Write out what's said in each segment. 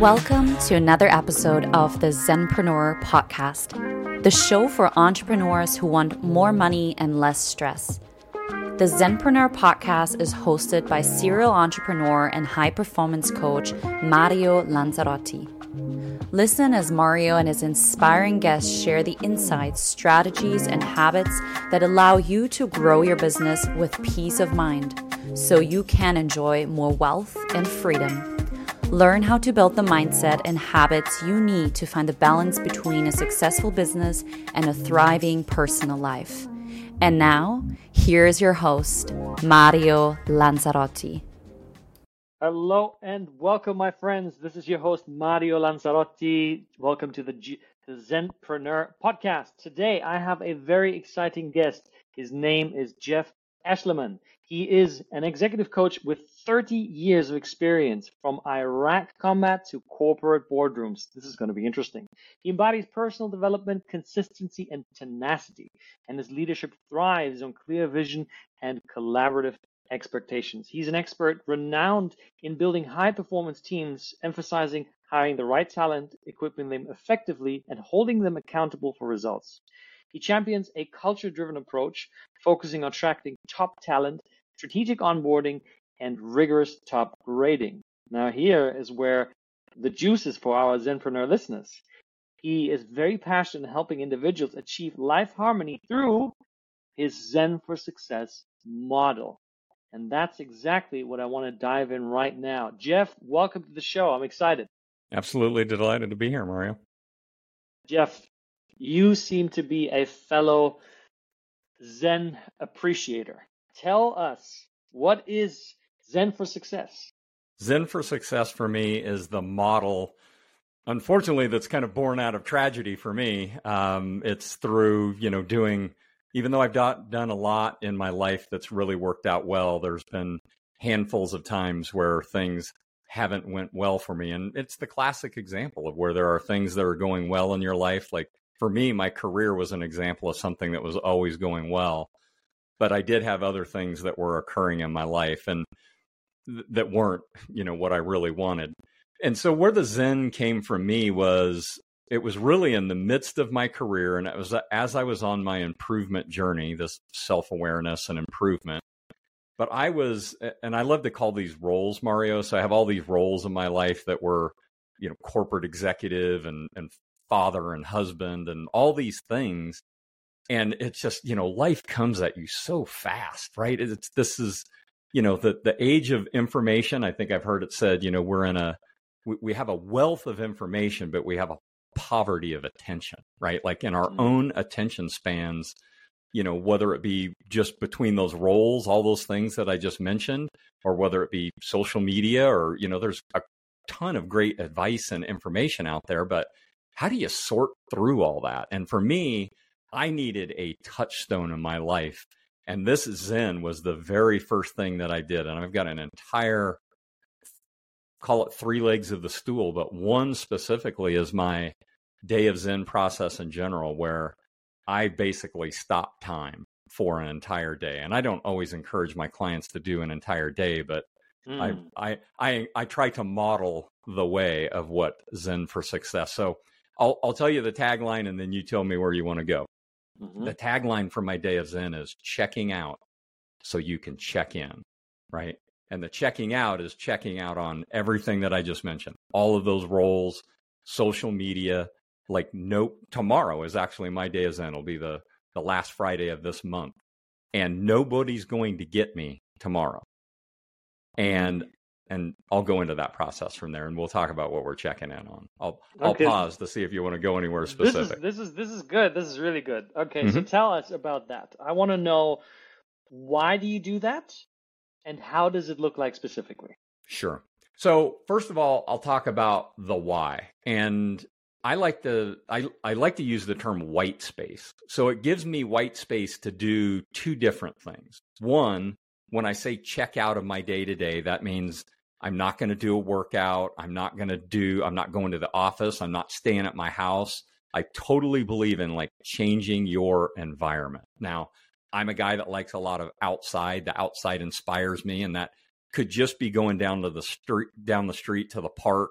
Welcome to another episode of the Zenpreneur podcast, the show for entrepreneurs who want more money and less stress. The Zenpreneur podcast is hosted by serial entrepreneur and high performance coach Mario Lanzarotti. Listen as Mario and his inspiring guests share the insights, strategies, and habits that allow you to grow your business with peace of mind so you can enjoy more wealth and freedom. Learn how to build the mindset and habits you need to find the balance between a successful business and a thriving personal life. And now, here is your host, Mario Lanzarotti. Hello and welcome, my friends. This is your host, Mario Lanzarotti. Welcome to the, G- the Zenpreneur podcast. Today, I have a very exciting guest. His name is Jeff Eschliman. He is an executive coach with 30 years of experience from Iraq combat to corporate boardrooms. This is going to be interesting. He embodies personal development, consistency, and tenacity, and his leadership thrives on clear vision and collaborative expectations. He's an expert renowned in building high performance teams, emphasizing hiring the right talent, equipping them effectively, and holding them accountable for results. He champions a culture driven approach, focusing on attracting top talent, strategic onboarding, and rigorous top grading. Now, here is where the juice is for our Zenpreneur listeners. He is very passionate in helping individuals achieve life harmony through his Zen for Success model. And that's exactly what I want to dive in right now. Jeff, welcome to the show. I'm excited. Absolutely delighted to be here, Mario. Jeff, you seem to be a fellow Zen appreciator. Tell us what is Zen for Success? Zen for Success for me is the model, unfortunately, that's kind of born out of tragedy for me. Um, it's through, you know, doing, even though I've done a lot in my life that's really worked out well, there's been handfuls of times where things haven't went well for me. And it's the classic example of where there are things that are going well in your life, like for me, my career was an example of something that was always going well. But I did have other things that were occurring in my life and th- that weren't, you know, what I really wanted. And so where the Zen came from me was it was really in the midst of my career and it was uh, as I was on my improvement journey, this self-awareness and improvement. But I was and I love to call these roles, Mario. So I have all these roles in my life that were, you know, corporate executive and and father and husband and all these things and it's just you know life comes at you so fast right it's this is you know the the age of information i think i've heard it said you know we're in a we, we have a wealth of information but we have a poverty of attention right like in our mm-hmm. own attention spans you know whether it be just between those roles all those things that i just mentioned or whether it be social media or you know there's a ton of great advice and information out there but how do you sort through all that? And for me, I needed a touchstone in my life. And this Zen was the very first thing that I did. And I've got an entire, call it three legs of the stool, but one specifically is my day of Zen process in general, where I basically stop time for an entire day. And I don't always encourage my clients to do an entire day, but mm. I. I, I, I try to model the way of what Zen for success. So I'll, I'll tell you the tagline and then you tell me where you want to go. Mm-hmm. The tagline for my day of Zen is checking out so you can check in, right? And the checking out is checking out on everything that I just mentioned, all of those roles, social media. Like, no, tomorrow is actually my day of Zen. It'll be the, the last Friday of this month. And nobody's going to get me tomorrow. And and I'll go into that process from there, and we'll talk about what we're checking in on. I'll okay. I'll pause to see if you want to go anywhere specific. This is this is, this is good. This is really good. Okay, mm-hmm. so tell us about that. I want to know why do you do that, and how does it look like specifically? Sure. So first of all, I'll talk about the why, and I like to I, I like to use the term white space. So it gives me white space to do two different things. One, when I say check out of my day to day, that means I'm not going to do a workout. I'm not going to do, I'm not going to the office. I'm not staying at my house. I totally believe in like changing your environment. Now, I'm a guy that likes a lot of outside. The outside inspires me, and that could just be going down to the street, down the street to the park,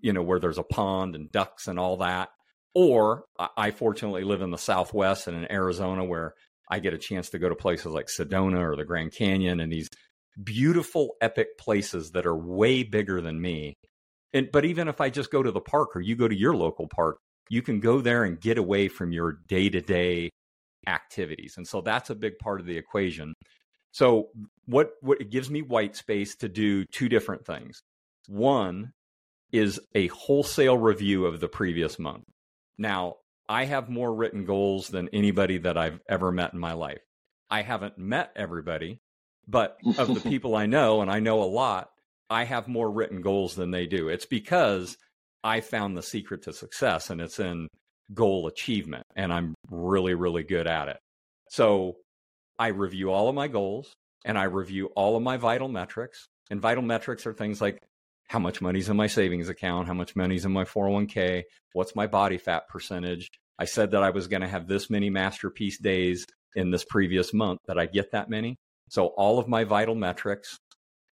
you know, where there's a pond and ducks and all that. Or I fortunately live in the Southwest and in Arizona where I get a chance to go to places like Sedona or the Grand Canyon and these beautiful, epic places that are way bigger than me. And but even if I just go to the park or you go to your local park, you can go there and get away from your day to day activities. And so that's a big part of the equation. So what what it gives me white space to do two different things. One is a wholesale review of the previous month. Now, I have more written goals than anybody that I've ever met in my life. I haven't met everybody, but of the people I know, and I know a lot, I have more written goals than they do. It's because I found the secret to success and it's in goal achievement and I'm really, really good at it. So I review all of my goals and I review all of my vital metrics. And vital metrics are things like how much money's in my savings account, how much money's in my 401k, what's my body fat percentage. I said that I was going to have this many masterpiece days in this previous month that I get that many. So all of my vital metrics.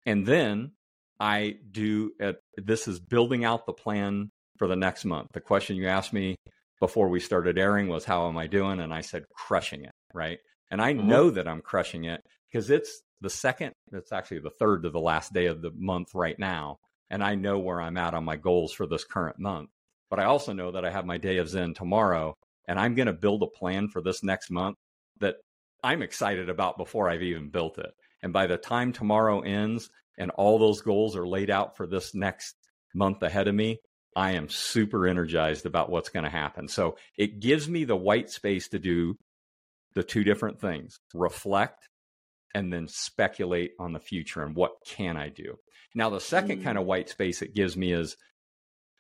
And then I do at, this is building out the plan for the next month. The question you asked me before we started airing was how am I doing and I said crushing it, right? And I mm-hmm. know that I'm crushing it because it's the second, it's actually the third to the last day of the month right now and I know where I'm at on my goals for this current month. But I also know that I have my day of Zen tomorrow and I'm going to build a plan for this next month that I'm excited about before I've even built it. And by the time tomorrow ends and all those goals are laid out for this next month ahead of me, I am super energized about what's going to happen. So it gives me the white space to do the two different things reflect and then speculate on the future and what can I do. Now, the second mm. kind of white space it gives me is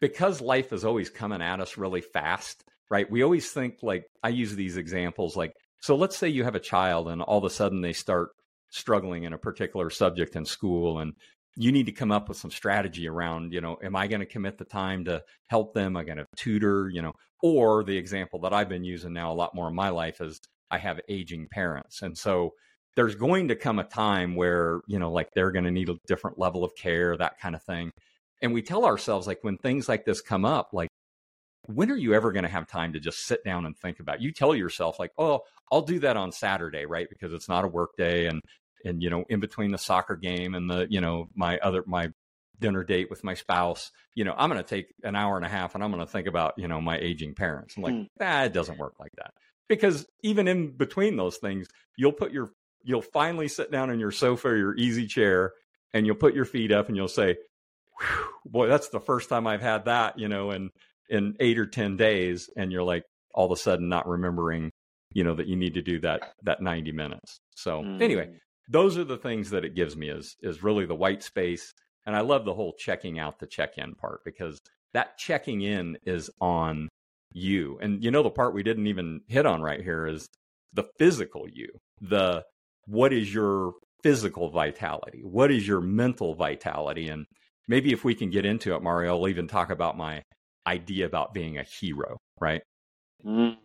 because life is always coming at us really fast, right? We always think like, I use these examples like, so let's say you have a child and all of a sudden they start struggling in a particular subject in school and you need to come up with some strategy around, you know, am I going to commit the time to help them? Am I going to tutor, you know, or the example that I've been using now a lot more in my life is I have aging parents. And so there's going to come a time where, you know, like they're going to need a different level of care, that kind of thing. And we tell ourselves, like, when things like this come up, like, when are you ever going to have time to just sit down and think about it? you tell yourself like oh i'll do that on saturday right because it's not a work day and and you know in between the soccer game and the you know my other my dinner date with my spouse you know i'm going to take an hour and a half and i'm going to think about you know my aging parents i'm like mm. ah, it doesn't work like that because even in between those things you'll put your you'll finally sit down in your sofa or your easy chair and you'll put your feet up and you'll say boy that's the first time i've had that you know in in eight or ten days and you're like all of a sudden not remembering you know that you need to do that that 90 minutes. So mm. anyway those are the things that it gives me is is really the white space and i love the whole checking out the check in part because that checking in is on you. And you know the part we didn't even hit on right here is the physical you. The what is your physical vitality? What is your mental vitality? And maybe if we can get into it mario i'll even talk about my idea about being a hero right mm,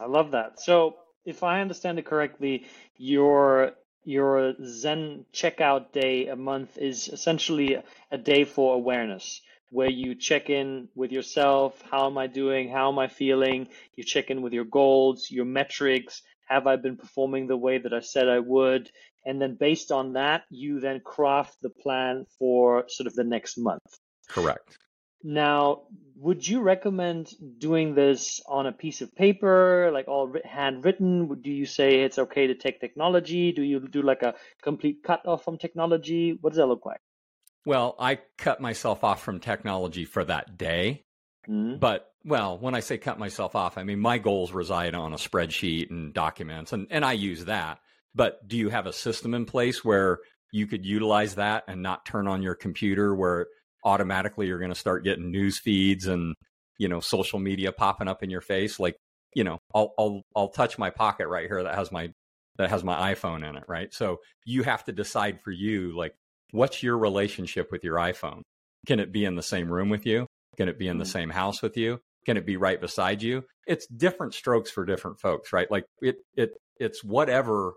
i love that so if i understand it correctly your your Zen checkout day a month is essentially a day for awareness where you check in with yourself. How am I doing? How am I feeling? You check in with your goals, your metrics. Have I been performing the way that I said I would? And then based on that, you then craft the plan for sort of the next month. Correct. Now, would you recommend doing this on a piece of paper, like all handwritten? Do you say it's okay to take technology? Do you do like a complete cut off from technology? What does that look like? Well, I cut myself off from technology for that day. Mm-hmm. But, well, when I say cut myself off, I mean my goals reside on a spreadsheet and documents, and, and I use that. But do you have a system in place where you could utilize that and not turn on your computer where automatically you're going to start getting news feeds and you know social media popping up in your face like you know I'll I'll I'll touch my pocket right here that has my that has my iPhone in it right? So you have to decide for you like what's your relationship with your iPhone? Can it be in the same room with you? Can it be in the mm-hmm. same house with you? Can it be right beside you? It's different strokes for different folks right? Like it it it's whatever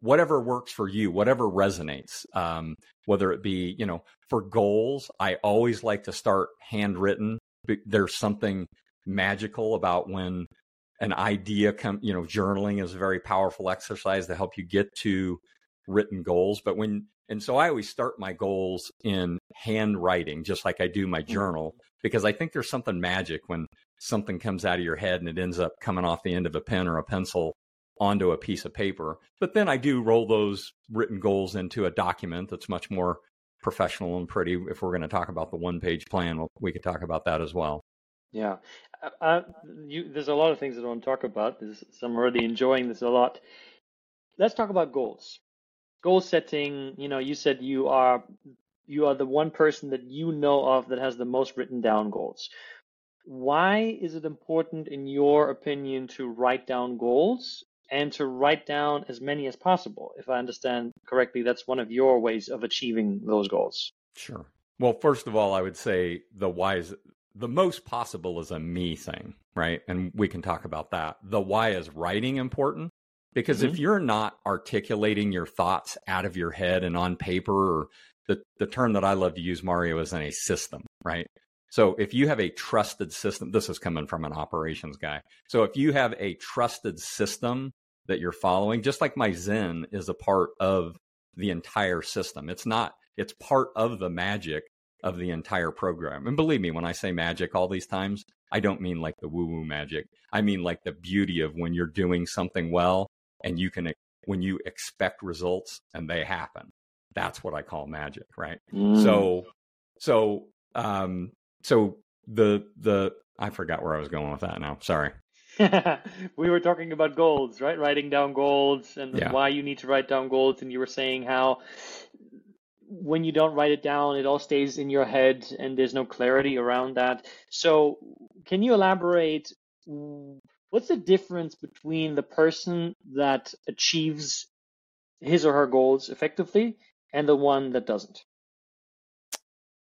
whatever works for you, whatever resonates. Um, whether it be, you know, for goals, I always like to start handwritten. There's something magical about when an idea come, you know, journaling is a very powerful exercise to help you get to written goals. But when, and so I always start my goals in handwriting, just like I do my mm-hmm. journal, because I think there's something magic when something comes out of your head and it ends up coming off the end of a pen or a pencil onto a piece of paper. But then I do roll those written goals into a document that's much more professional and pretty. If we're going to talk about the one page plan, we could talk about that as well. Yeah. Uh, uh, you, there's a lot of things I want to talk about. There's, I'm already enjoying this a lot. Let's talk about goals. Goal setting, you know, you said you are you are the one person that you know of that has the most written down goals. Why is it important, in your opinion, to write down goals and to write down as many as possible? If I understand correctly, that's one of your ways of achieving those goals. Sure. Well, first of all, I would say the why is the most possible is a me thing, right? And we can talk about that. The why is writing important because mm-hmm. if you're not articulating your thoughts out of your head and on paper or the, the term that I love to use, Mario, is in a system, right? So if you have a trusted system, this is coming from an operations guy. So if you have a trusted system that you're following, just like my Zen is a part of the entire system. It's not, it's part of the magic of the entire program. And believe me, when I say magic all these times, I don't mean like the woo woo magic. I mean like the beauty of when you're doing something well and you can, when you expect results and they happen. That's what I call magic, right? Mm. So, so um, so the the I forgot where I was going with that now. Sorry. we were talking about goals, right? Writing down goals and yeah. why you need to write down goals. And you were saying how when you don't write it down, it all stays in your head and there's no clarity around that. So, can you elaborate? What's the difference between the person that achieves his or her goals effectively and the one that doesn't?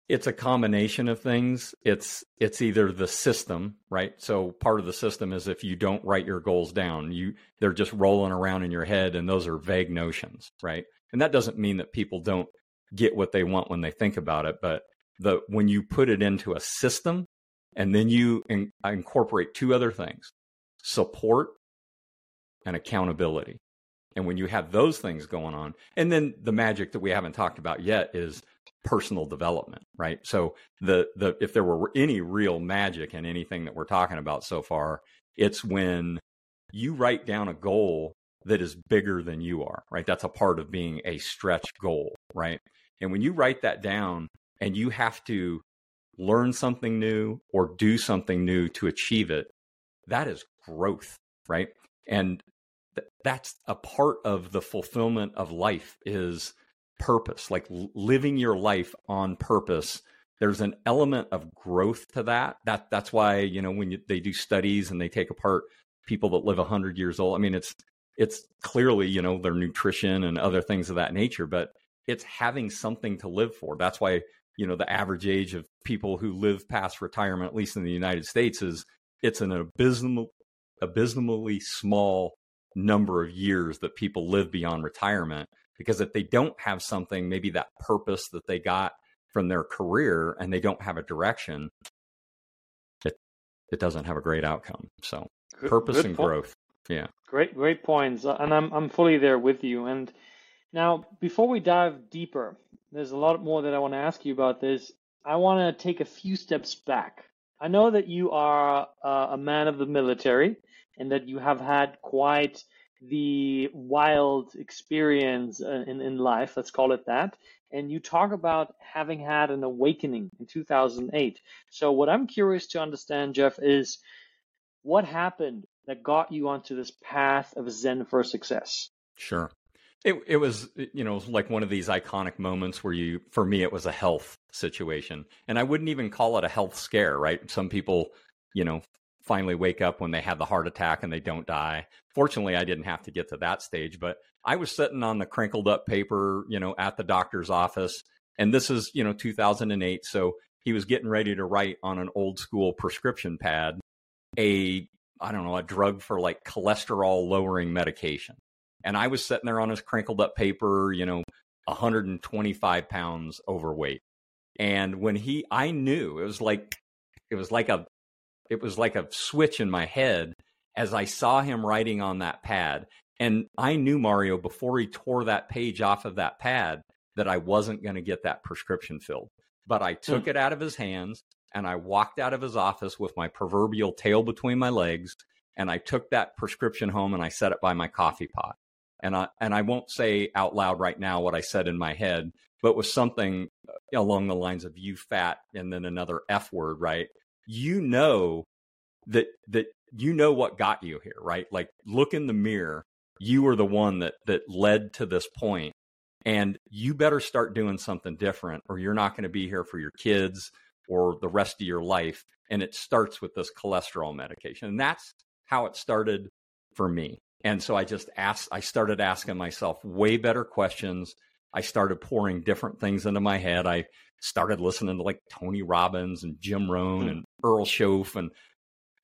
It's a combination of things. It's it's either the system, right? So part of the system is if you don't write your goals down, you they're just rolling around in your head and those are vague notions, right? And that doesn't mean that people don't get what they want when they think about it, but the when you put it into a system and then you in, incorporate two other things, support and accountability. And when you have those things going on, and then the magic that we haven't talked about yet is personal development, right? So the the if there were any real magic in anything that we're talking about so far, it's when you write down a goal that is bigger than you are, right? That's a part of being a stretch goal, right? And when you write that down and you have to learn something new or do something new to achieve it, that is growth, right? And th- that's a part of the fulfillment of life is purpose, like living your life on purpose. There's an element of growth to that. That that's why you know when you, they do studies and they take apart people that live hundred years old. I mean, it's it's clearly you know their nutrition and other things of that nature, but it's having something to live for. That's why you know the average age of people who live past retirement, at least in the United States, is it's an abysmal, abysmally small number of years that people live beyond retirement because if they don't have something, maybe that purpose that they got from their career and they don't have a direction, it, it doesn't have a great outcome. So purpose good and point. growth. Yeah. Great, great points. Uh, and I'm, I'm fully there with you. And now, before we dive deeper, there's a lot more that I want to ask you about this. I want to take a few steps back. I know that you are uh, a man of the military and that you have had quite the wild experience uh, in, in life, let's call it that. And you talk about having had an awakening in 2008. So, what I'm curious to understand, Jeff, is what happened that got you onto this path of Zen for success? Sure. It it was you know like one of these iconic moments where you for me it was a health situation and I wouldn't even call it a health scare right some people you know finally wake up when they have the heart attack and they don't die. Fortunately, I didn't have to get to that stage, but I was sitting on the crinkled up paper, you know, at the doctor's office. And this is, you know, 2008. So he was getting ready to write on an old school prescription pad a, I don't know, a drug for like cholesterol lowering medication. And I was sitting there on his crinkled up paper, you know, 125 pounds overweight. And when he, I knew it was like, it was like a, it was like a switch in my head as I saw him writing on that pad. And I knew Mario before he tore that page off of that pad that I wasn't going to get that prescription filled. But I took mm. it out of his hands and I walked out of his office with my proverbial tail between my legs. And I took that prescription home and I set it by my coffee pot. And I, and I won't say out loud right now what I said in my head, but was something uh, along the lines of you fat and then another F word, right? You know that, that you know what got you here, right? Like look in the mirror. You were the one that, that led to this point and you better start doing something different or you're not going to be here for your kids or the rest of your life. And it starts with this cholesterol medication. And that's how it started for me. And so I just asked, I started asking myself way better questions. I started pouring different things into my head. I started listening to like Tony Robbins and Jim Rohn hmm. and Earl Shoaff and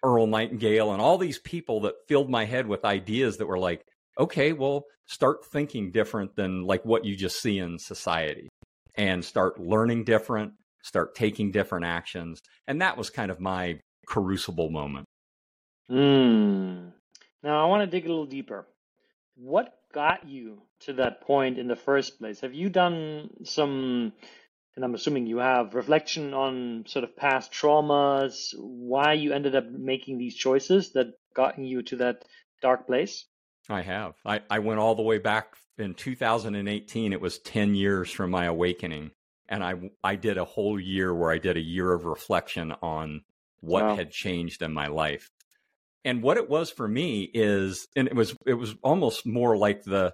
Earl Nightingale and all these people that filled my head with ideas that were like, okay, well, start thinking different than like what you just see in society and start learning different, start taking different actions. And that was kind of my crucible moment. Mm. Now, I want to dig a little deeper. What got you to that point in the first place? Have you done some, and I'm assuming you have, reflection on sort of past traumas, why you ended up making these choices that got you to that dark place? I have. I, I went all the way back in 2018. It was 10 years from my awakening. And I, I did a whole year where I did a year of reflection on what wow. had changed in my life. And what it was for me is, and it was, it was almost more like the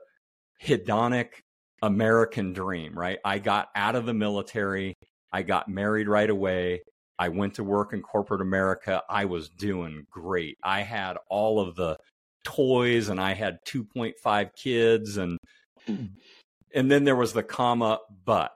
hedonic American dream, right? I got out of the military. I got married right away. I went to work in corporate America. I was doing great. I had all of the toys and I had 2.5 kids and and then there was the comma but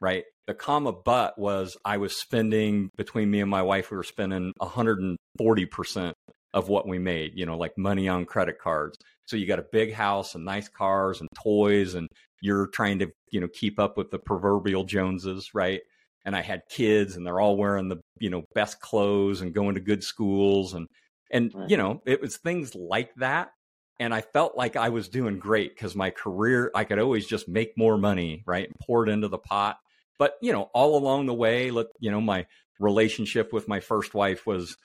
right the comma but was I was spending between me and my wife we were spending 140% of what we made you know like money on credit cards so you got a big house and nice cars and toys and you're trying to you know keep up with the proverbial joneses right and I had kids and they're all wearing the you know best clothes and going to good schools and and, right. you know, it was things like that. And I felt like I was doing great because my career, I could always just make more money, right? And pour it into the pot. But, you know, all along the way, look, you know, my relationship with my first wife was,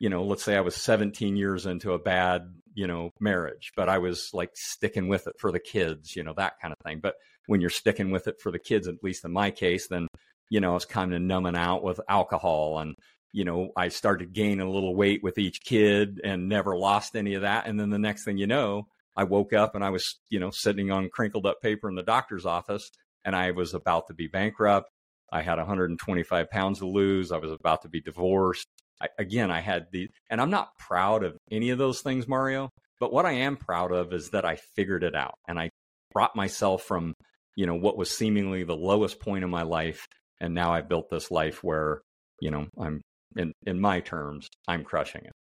you know, let's say I was 17 years into a bad, you know, marriage, but I was like sticking with it for the kids, you know, that kind of thing. But when you're sticking with it for the kids, at least in my case, then, you know, I was kind of numbing out with alcohol and, you know, I started gaining a little weight with each kid and never lost any of that. And then the next thing you know, I woke up and I was, you know, sitting on crinkled up paper in the doctor's office and I was about to be bankrupt. I had 125 pounds to lose. I was about to be divorced. I, again, I had the, and I'm not proud of any of those things, Mario, but what I am proud of is that I figured it out and I brought myself from, you know, what was seemingly the lowest point in my life. And now I've built this life where, you know, I'm in in my terms, I'm crushing it.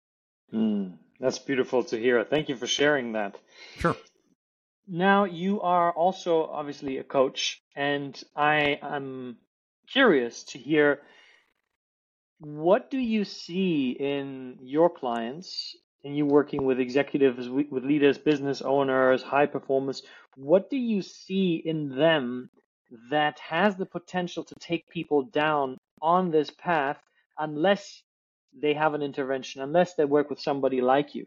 Mm, that's beautiful to hear. Thank you for sharing that. Sure. Now you are also obviously a coach, and I am curious to hear what do you see in your clients and you working with executives, with leaders, business owners, high performers. What do you see in them that has the potential to take people down on this path unless they have an intervention, unless they work with somebody like you.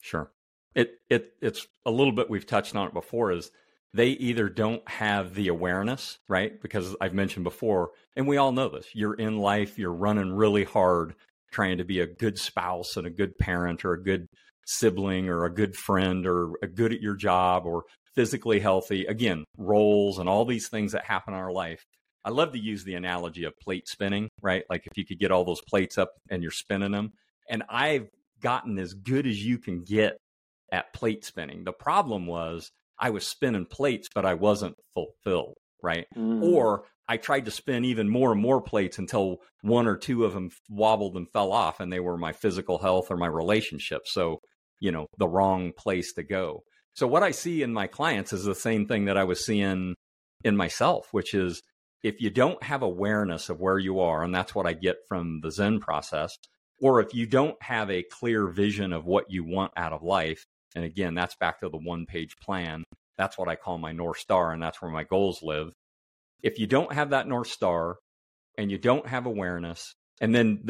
Sure. It it it's a little bit we've touched on it before is they either don't have the awareness, right? Because I've mentioned before, and we all know this, you're in life, you're running really hard trying to be a good spouse and a good parent or a good sibling or a good friend or a good at your job or physically healthy. Again, roles and all these things that happen in our life. I love to use the analogy of plate spinning, right? Like if you could get all those plates up and you're spinning them. And I've gotten as good as you can get at plate spinning. The problem was I was spinning plates, but I wasn't fulfilled, right? Mm. Or I tried to spin even more and more plates until one or two of them wobbled and fell off, and they were my physical health or my relationship. So, you know, the wrong place to go. So what I see in my clients is the same thing that I was seeing in myself, which is if you don't have awareness of where you are, and that's what I get from the Zen process, or if you don't have a clear vision of what you want out of life, and again, that's back to the one page plan. That's what I call my North Star, and that's where my goals live. If you don't have that North Star and you don't have awareness, and then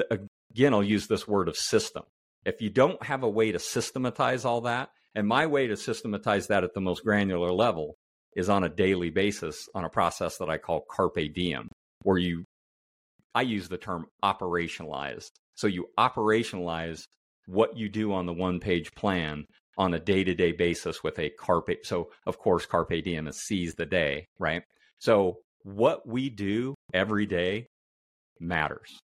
again, I'll use this word of system. If you don't have a way to systematize all that, and my way to systematize that at the most granular level is on a daily basis on a process that I call carpe diem, where you, I use the term operationalized. So you operationalize what you do on the one page plan on a day to day basis with a carpe. So, of course, carpe diem is seize the day, right? So, what we do every day matters.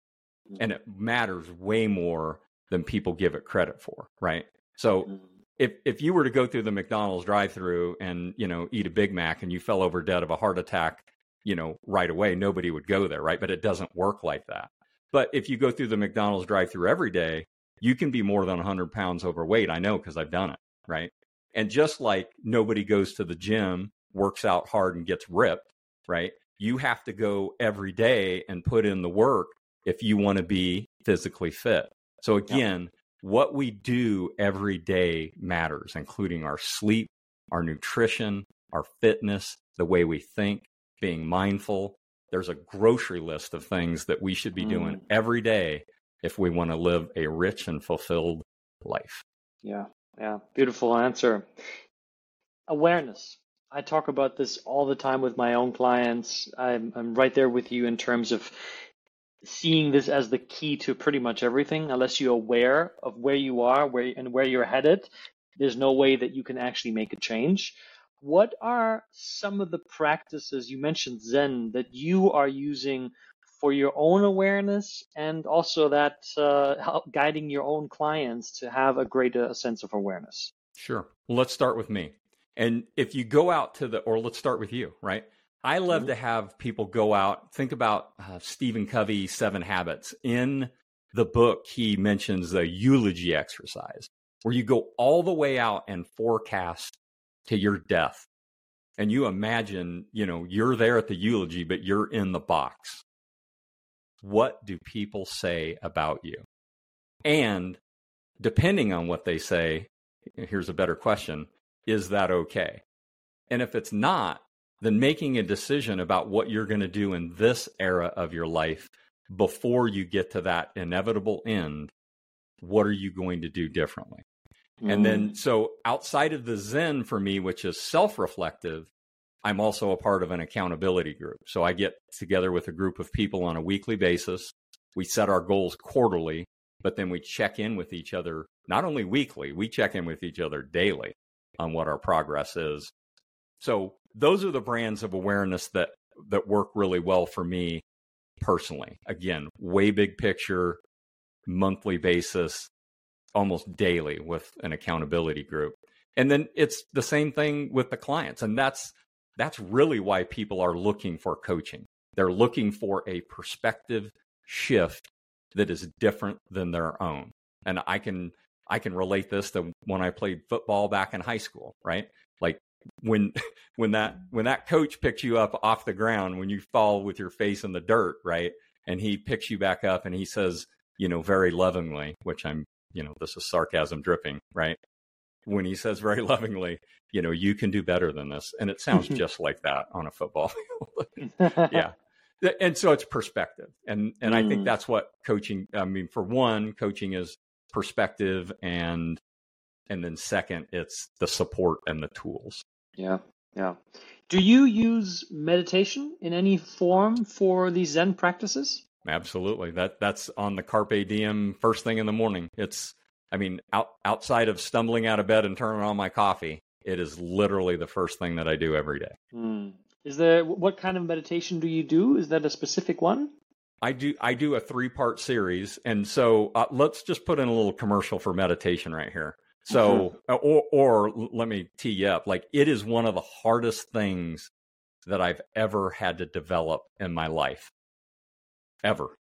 And it matters way more than people give it credit for, right? So, mm-hmm if if you were to go through the McDonald's drive-through and you know eat a Big Mac and you fell over dead of a heart attack, you know right away, nobody would go there, right? But it doesn't work like that. But if you go through the McDonald's drive-through every day, you can be more than 100 pounds overweight. I know because I've done it, right? And just like nobody goes to the gym, works out hard, and gets ripped, right? You have to go every day and put in the work if you want to be physically fit. So again, what we do every day matters, including our sleep, our nutrition, our fitness, the way we think, being mindful. There's a grocery list of things that we should be mm. doing every day if we want to live a rich and fulfilled life. Yeah, yeah. Beautiful answer. Awareness. I talk about this all the time with my own clients. I'm, I'm right there with you in terms of seeing this as the key to pretty much everything unless you're aware of where you are where and where you're headed there's no way that you can actually make a change what are some of the practices you mentioned zen that you are using for your own awareness and also that uh, help guiding your own clients to have a greater sense of awareness sure well, let's start with me and if you go out to the or let's start with you right I love mm-hmm. to have people go out, think about uh, Stephen Covey's Seven Habits. In the book, he mentions the eulogy exercise, where you go all the way out and forecast to your death. And you imagine, you know, you're there at the eulogy, but you're in the box. What do people say about you? And depending on what they say, here's a better question is that okay? And if it's not, then making a decision about what you're going to do in this era of your life before you get to that inevitable end, what are you going to do differently? Mm. And then, mm. so outside of the Zen for me, which is self reflective, I'm also a part of an accountability group. So I get together with a group of people on a weekly basis. We set our goals quarterly, but then we check in with each other, not only weekly, we check in with each other daily on what our progress is. So those are the brands of awareness that that work really well for me personally. Again, way big picture, monthly basis, almost daily with an accountability group. And then it's the same thing with the clients. And that's that's really why people are looking for coaching. They're looking for a perspective shift that is different than their own. And I can I can relate this to when I played football back in high school, right? Like when when that when that coach picks you up off the ground when you fall with your face in the dirt right and he picks you back up and he says you know very lovingly which i'm you know this is sarcasm dripping right when he says very lovingly you know you can do better than this and it sounds just like that on a football field yeah and so it's perspective and and mm. i think mm. that's what coaching i mean for one coaching is perspective and and then second it's the support and the tools yeah, yeah. Do you use meditation in any form for these Zen practices? Absolutely. That that's on the carpe diem first thing in the morning. It's I mean, out, outside of stumbling out of bed and turning on my coffee, it is literally the first thing that I do every day. Mm. Is there what kind of meditation do you do? Is that a specific one? I do I do a three part series, and so uh, let's just put in a little commercial for meditation right here. So, uh, or, or let me tee you up. Like, it is one of the hardest things that I've ever had to develop in my life, ever.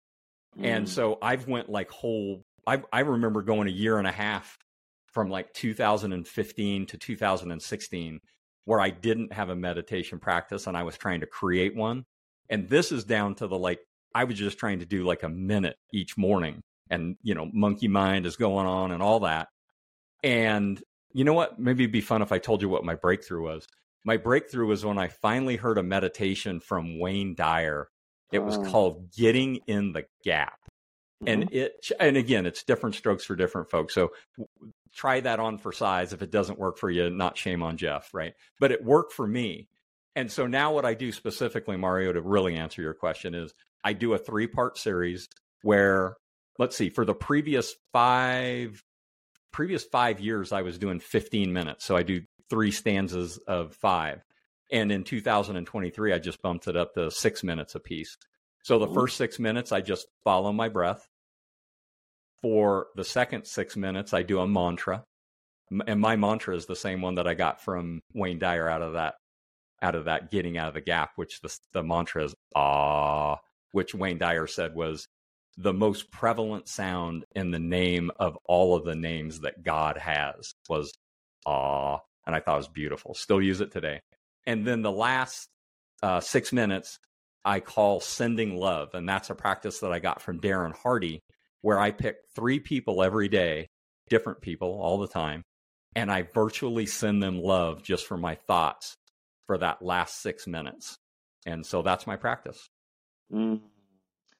Mm. And so I've went like whole. I I remember going a year and a half from like 2015 to 2016 where I didn't have a meditation practice and I was trying to create one. And this is down to the like, I was just trying to do like a minute each morning and, you know, monkey mind is going on and all that. And you know what? Maybe it'd be fun if I told you what my breakthrough was. My breakthrough was when I finally heard a meditation from Wayne Dyer. It was oh. called Getting in the Gap. Mm-hmm. And it and again, it's different strokes for different folks. So try that on for size. If it doesn't work for you, not shame on Jeff, right? But it worked for me. And so now what I do specifically, Mario, to really answer your question is I do a three part series where let's see, for the previous five previous five years, I was doing 15 minutes. So I do three stanzas of five. And in 2023, I just bumped it up to six minutes a piece. So the first six minutes, I just follow my breath. For the second six minutes, I do a mantra. And my mantra is the same one that I got from Wayne Dyer out of that, out of that getting out of the gap, which the, the mantra is ah, which Wayne Dyer said was the most prevalent sound in the name of all of the names that God has was ah, and I thought it was beautiful. Still use it today. And then the last uh, six minutes, I call sending love, and that's a practice that I got from Darren Hardy, where I pick three people every day, different people all the time, and I virtually send them love just for my thoughts for that last six minutes. And so that's my practice. Mm.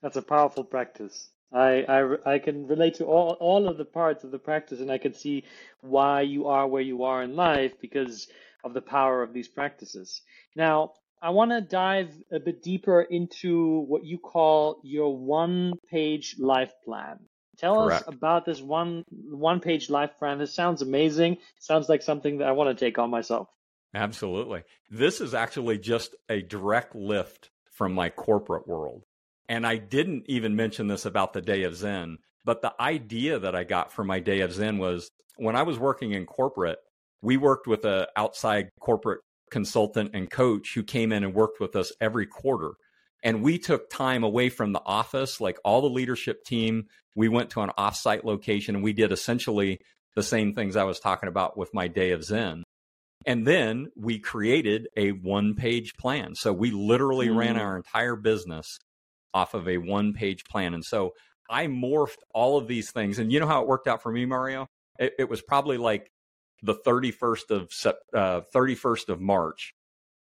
That's a powerful practice. I, I, I can relate to all, all of the parts of the practice, and I can see why you are where you are in life because of the power of these practices. Now, I want to dive a bit deeper into what you call your one page life plan. Tell Correct. us about this one one page life plan. This sounds amazing. Sounds like something that I want to take on myself. Absolutely. This is actually just a direct lift from my corporate world. And I didn't even mention this about the day of Zen, but the idea that I got for my day of Zen was when I was working in corporate, we worked with an outside corporate consultant and coach who came in and worked with us every quarter. And we took time away from the office, like all the leadership team. We went to an offsite location and we did essentially the same things I was talking about with my day of Zen. And then we created a one page plan. So we literally mm. ran our entire business off of a one page plan. And so I morphed all of these things. And you know how it worked out for me, Mario? It, it was probably like the 31st of uh, 31st of March.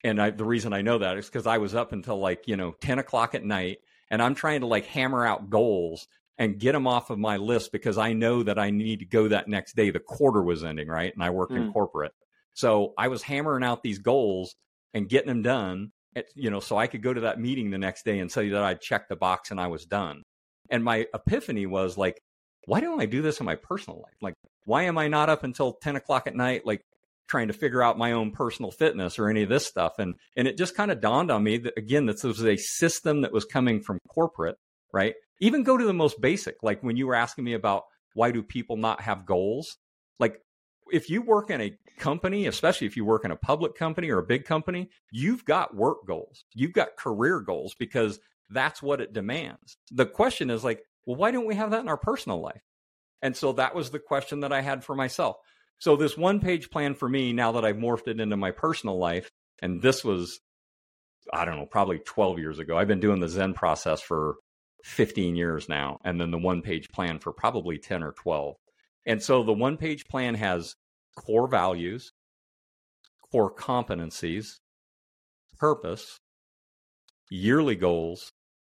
And I, the reason I know that is because I was up until like, you know, 10 o'clock at night and I'm trying to like hammer out goals and get them off of my list because I know that I need to go that next day. The quarter was ending, right? And I worked mm. in corporate. So I was hammering out these goals and getting them done you know, so I could go to that meeting the next day and say that I checked the box and I was done. And my epiphany was like, why don't I do this in my personal life? Like, why am I not up until 10 o'clock at night, like trying to figure out my own personal fitness or any of this stuff? And, and it just kind of dawned on me that again, this was a system that was coming from corporate, right? Even go to the most basic, like when you were asking me about why do people not have goals? Like if you work in a company, especially if you work in a public company or a big company, you've got work goals, you've got career goals because that's what it demands. The question is like, well, why don't we have that in our personal life? And so that was the question that I had for myself. So this one page plan for me, now that I've morphed it into my personal life, and this was, I don't know, probably 12 years ago. I've been doing the Zen process for 15 years now, and then the one page plan for probably 10 or 12. And so the one page plan has core values, core competencies, purpose, yearly goals.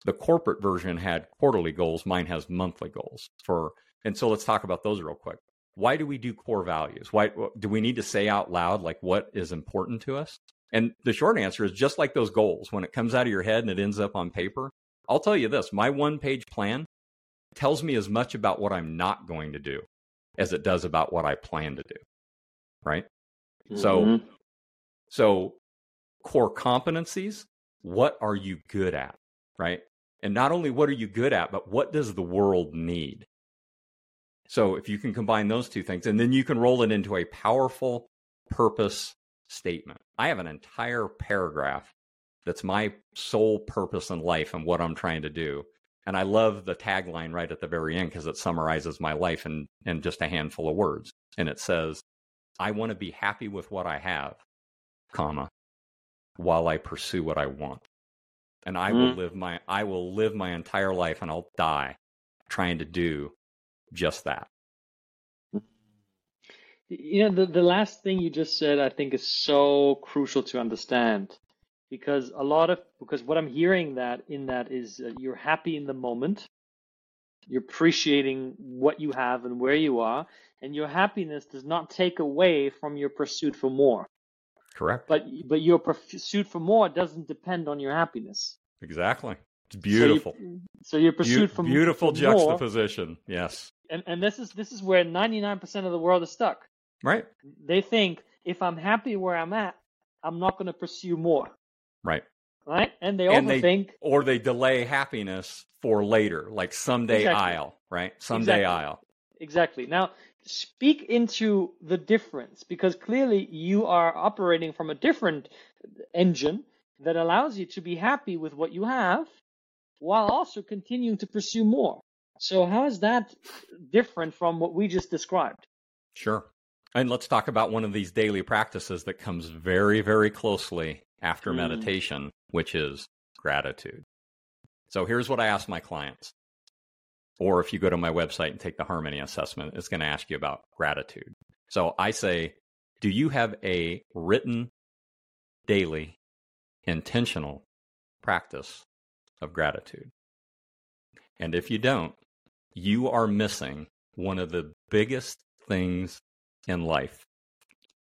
The corporate version had quarterly goals. Mine has monthly goals for, and so let's talk about those real quick. Why do we do core values? Why do we need to say out loud like what is important to us? And the short answer is just like those goals, when it comes out of your head and it ends up on paper, I'll tell you this my one page plan tells me as much about what I'm not going to do as it does about what I plan to do right? Mm-hmm. So, so core competencies, what are you good at, right? And not only what are you good at, but what does the world need? So if you can combine those two things, and then you can roll it into a powerful purpose statement. I have an entire paragraph that's my sole purpose in life and what I'm trying to do. And I love the tagline right at the very end because it summarizes my life in, in just a handful of words. And it says, I want to be happy with what I have, comma, while I pursue what I want. And I mm. will live my I will live my entire life and I'll die trying to do just that. You know, the, the last thing you just said I think is so crucial to understand because a lot of because what I'm hearing that in that is uh, you're happy in the moment, you're appreciating what you have and where you are, and your happiness does not take away from your pursuit for more. Correct. But but your pursuit for more doesn't depend on your happiness. Exactly. It's beautiful. So, you, so your pursuit Be- for beautiful for juxtaposition. More, yes. And and this is this is where 99% of the world is stuck. Right. They think if I'm happy where I'm at, I'm not going to pursue more. Right. Right. And they and overthink. They, or they delay happiness for later, like someday exactly. I'll, right? Someday exactly. I'll. Exactly. Now, speak into the difference because clearly you are operating from a different engine that allows you to be happy with what you have while also continuing to pursue more. So, how is that different from what we just described? Sure. And let's talk about one of these daily practices that comes very, very closely after mm. meditation, which is gratitude. So here's what I ask my clients. Or if you go to my website and take the harmony assessment, it's going to ask you about gratitude. So I say, do you have a written daily intentional practice of gratitude? And if you don't, you are missing one of the biggest things in life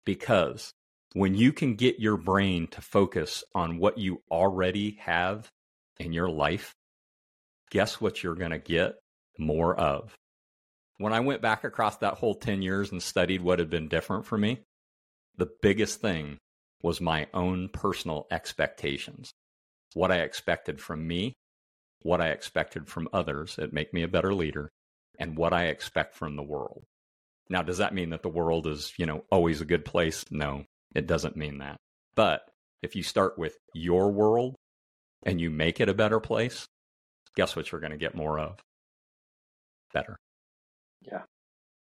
because when you can get your brain to focus on what you already have in your life, guess what you're going to get more of? When I went back across that whole 10 years and studied what had been different for me, the biggest thing was my own personal expectations. What I expected from me, what I expected from others that make me a better leader, and what I expect from the world. Now, does that mean that the world is, you know, always a good place? No, it doesn't mean that. But if you start with your world and you make it a better place, guess what you're going to get more of? Better. Yeah.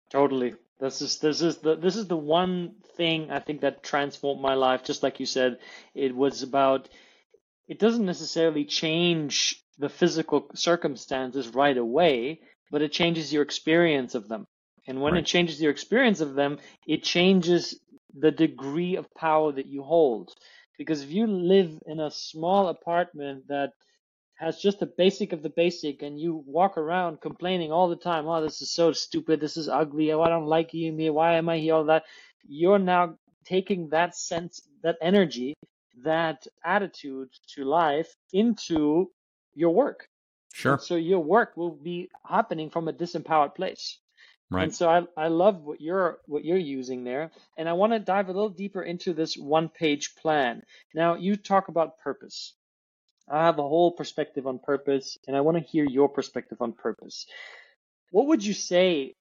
Totally. This is this is the this is the one thing I think that transformed my life just like you said it was about it doesn't necessarily change the physical circumstances right away but it changes your experience of them and when right. it changes your experience of them it changes the degree of power that you hold. Because if you live in a small apartment that has just the basic of the basic and you walk around complaining all the time, oh, this is so stupid, this is ugly, oh, I don't like you here, why am I here, all that, you're now taking that sense, that energy, that attitude to life into your work. Sure. And so your work will be happening from a disempowered place. Right. And so I, I love what you're what you're using there. And I want to dive a little deeper into this one page plan. Now you talk about purpose. I have a whole perspective on purpose, and I want to hear your perspective on purpose. What would you say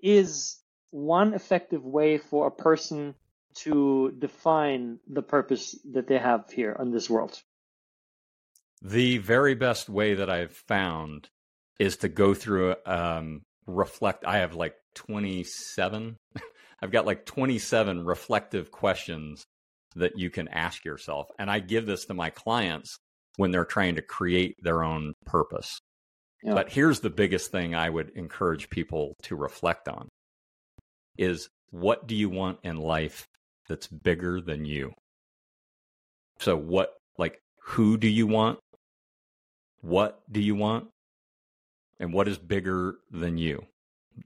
is one effective way for a person to define the purpose that they have here on this world? The very best way that I've found is to go through um, reflect i have like 27 i've got like 27 reflective questions that you can ask yourself and i give this to my clients when they're trying to create their own purpose. Yeah. but here's the biggest thing i would encourage people to reflect on is what do you want in life that's bigger than you? So what like who do you want? What do you want? And what is bigger than you?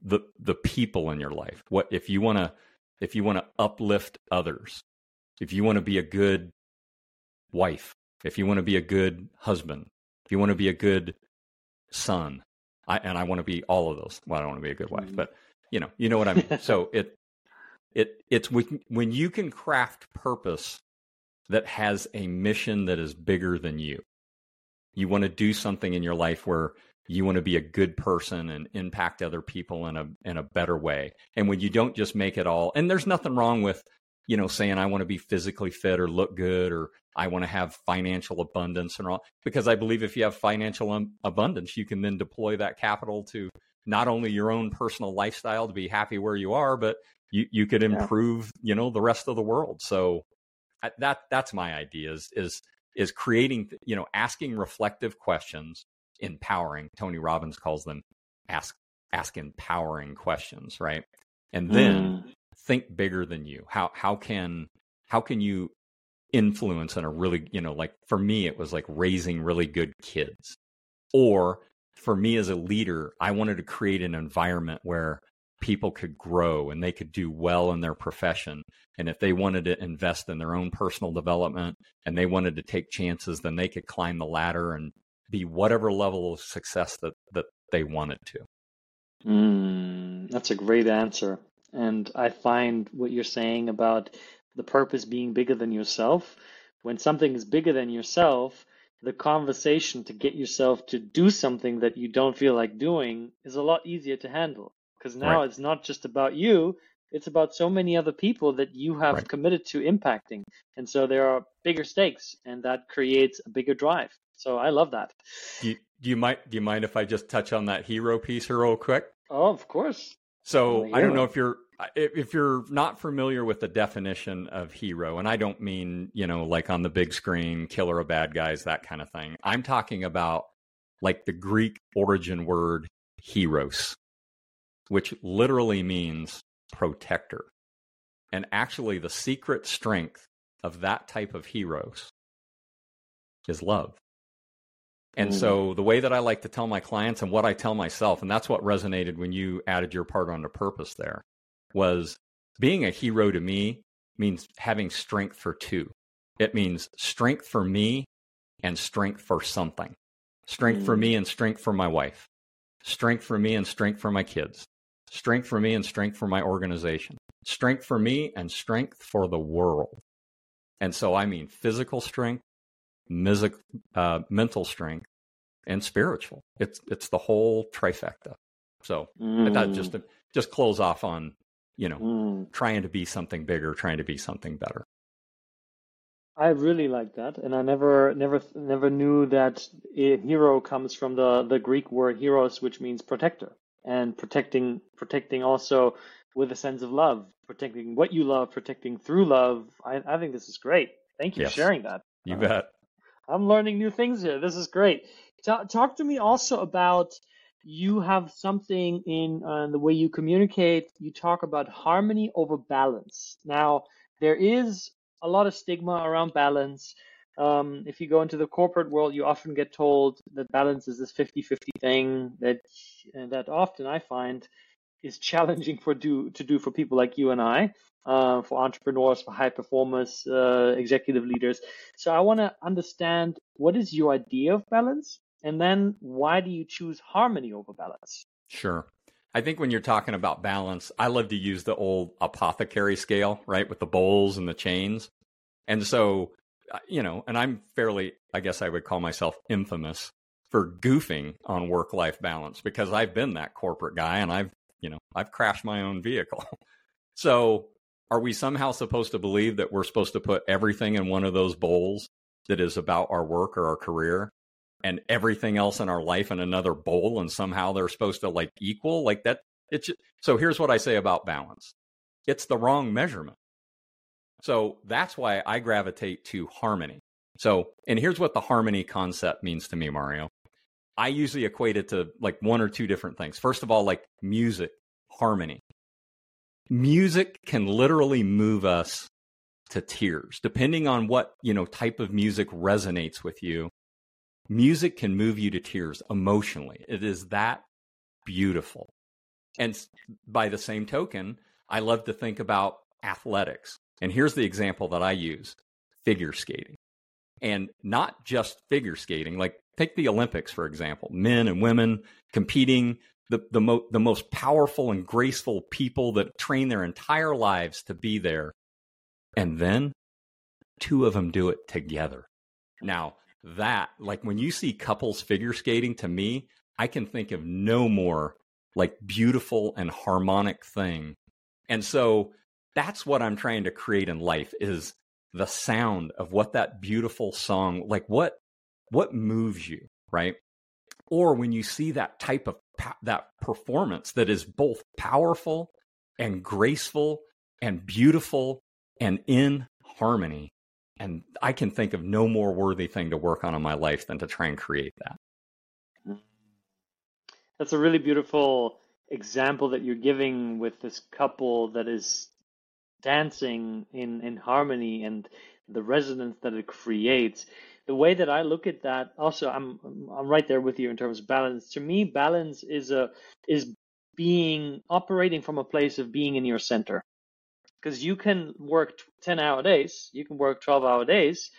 The the people in your life. What if you want to if you want to uplift others if you want to be a good wife if you want to be a good husband if you want to be a good son I, and i want to be all of those well i don't want to be a good wife mm-hmm. but you know you know what i mean so it it it's when, when you can craft purpose that has a mission that is bigger than you you want to do something in your life where you want to be a good person and impact other people in a in a better way. And when you don't just make it all and there's nothing wrong with you know, saying I want to be physically fit or look good or I want to have financial abundance and all. Because I believe if you have financial um, abundance, you can then deploy that capital to not only your own personal lifestyle to be happy where you are, but you, you could improve, yeah. you know, the rest of the world. So that that's my idea is is is creating, you know, asking reflective questions, empowering. Tony Robbins calls them ask ask empowering questions, right? And then mm. Think bigger than you. How how can how can you influence in a really, you know, like for me it was like raising really good kids. Or for me as a leader, I wanted to create an environment where people could grow and they could do well in their profession. And if they wanted to invest in their own personal development and they wanted to take chances, then they could climb the ladder and be whatever level of success that, that they wanted to. Mm, that's a great answer. And I find what you're saying about the purpose being bigger than yourself. When something is bigger than yourself, the conversation to get yourself to do something that you don't feel like doing is a lot easier to handle because now right. it's not just about you it's about so many other people that you have right. committed to impacting and so there are bigger stakes and that creates a bigger drive so i love that do you, do you mind do you mind if i just touch on that hero piece real quick oh of course so oh, i don't know if you're if you're not familiar with the definition of hero and i don't mean you know like on the big screen killer of bad guys that kind of thing i'm talking about like the greek origin word heros which literally means protector. And actually, the secret strength of that type of heroes is love. And mm. so, the way that I like to tell my clients and what I tell myself, and that's what resonated when you added your part on the purpose there, was being a hero to me means having strength for two. It means strength for me and strength for something. Strength mm. for me and strength for my wife. Strength for me and strength for my kids strength for me and strength for my organization, strength for me and strength for the world. And so I mean physical strength, music, uh, mental strength, and spiritual. It's it's the whole trifecta. So mm. I thought just to just close off on you know mm. trying to be something bigger, trying to be something better. I really like that, and I never, never, never knew that a hero comes from the the Greek word "heros," which means protector and protecting protecting also with a sense of love, protecting what you love, protecting through love. I, I think this is great. Thank you yes. for sharing that. You uh, bet. I'm learning new things here. This is great. Talk, talk to me also about you have something in uh, the way you communicate. You talk about harmony over balance. Now, there is a lot of stigma around balance. Um, if you go into the corporate world, you often get told that balance is this 50-50 thing that that often I find is challenging for do to do for people like you and I, uh, for entrepreneurs, for high performers, uh, executive leaders. So I want to understand what is your idea of balance, and then why do you choose harmony over balance? Sure. I think when you're talking about balance, I love to use the old apothecary scale, right, with the bowls and the chains. And so uh, you know, and I'm fairly, I guess I would call myself infamous for goofing on work life balance because I've been that corporate guy and I've, you know, I've crashed my own vehicle. so are we somehow supposed to believe that we're supposed to put everything in one of those bowls that is about our work or our career and everything else in our life in another bowl and somehow they're supposed to like equal like that? It's just, so here's what I say about balance. It's the wrong measurement. So that's why I gravitate to harmony. So, and here's what the harmony concept means to me, Mario. I usually equate it to like one or two different things. First of all, like music, harmony. Music can literally move us to tears, depending on what, you know, type of music resonates with you. Music can move you to tears emotionally. It is that beautiful. And by the same token, I love to think about athletics. And here's the example that I use figure skating. And not just figure skating, like take the Olympics, for example, men and women competing, the, the, mo- the most powerful and graceful people that train their entire lives to be there. And then two of them do it together. Now, that, like when you see couples figure skating, to me, I can think of no more like beautiful and harmonic thing. And so that's what I'm trying to create in life is the sound of what that beautiful song like what what moves you, right? Or when you see that type of that performance that is both powerful and graceful and beautiful and in harmony. And I can think of no more worthy thing to work on in my life than to try and create that. That's a really beautiful example that you're giving with this couple that is dancing in, in harmony and the resonance that it creates. The way that I look at that, also, I'm I'm right there with you in terms of balance. To me, balance is a is being operating from a place of being in your center because you can work 10 hour days you can work 12 hour days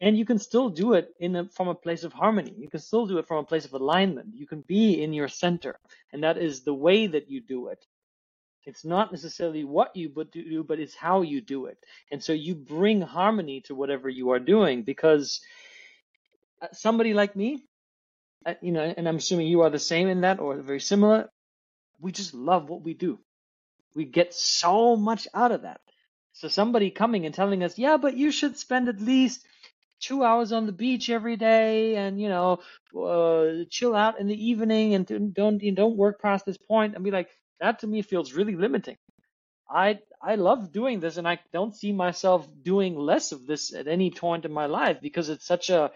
and you can still do it in a, from a place of harmony you can still do it from a place of alignment you can be in your center and that is the way that you do it it's not necessarily what you do but it's how you do it and so you bring harmony to whatever you are doing because uh, somebody like me uh, you know and i'm assuming you are the same in that or very similar we just love what we do we get so much out of that. So somebody coming and telling us, yeah, but you should spend at least two hours on the beach every day and you know uh, chill out in the evening and don't you don't work past this point and be like that to me feels really limiting i i love doing this and i don't see myself doing less of this at any point in my life because it's such a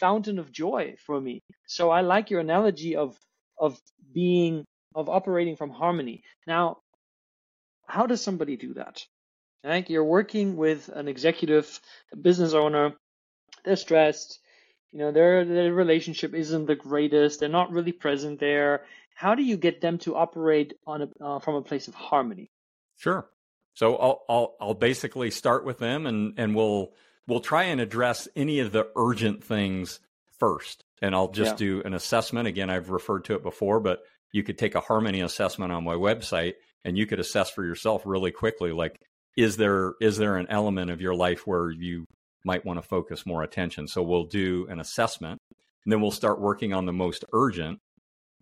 fountain of joy for me so i like your analogy of of being of operating from harmony now how does somebody do that? Like you're working with an executive, a business owner, they're stressed, you know, their their relationship isn't the greatest, they're not really present there. How do you get them to operate on a, uh, from a place of harmony? Sure. So I'll, I'll I'll basically start with them, and and we'll we'll try and address any of the urgent things first, and I'll just yeah. do an assessment. Again, I've referred to it before, but you could take a harmony assessment on my website and you could assess for yourself really quickly like is there is there an element of your life where you might want to focus more attention so we'll do an assessment and then we'll start working on the most urgent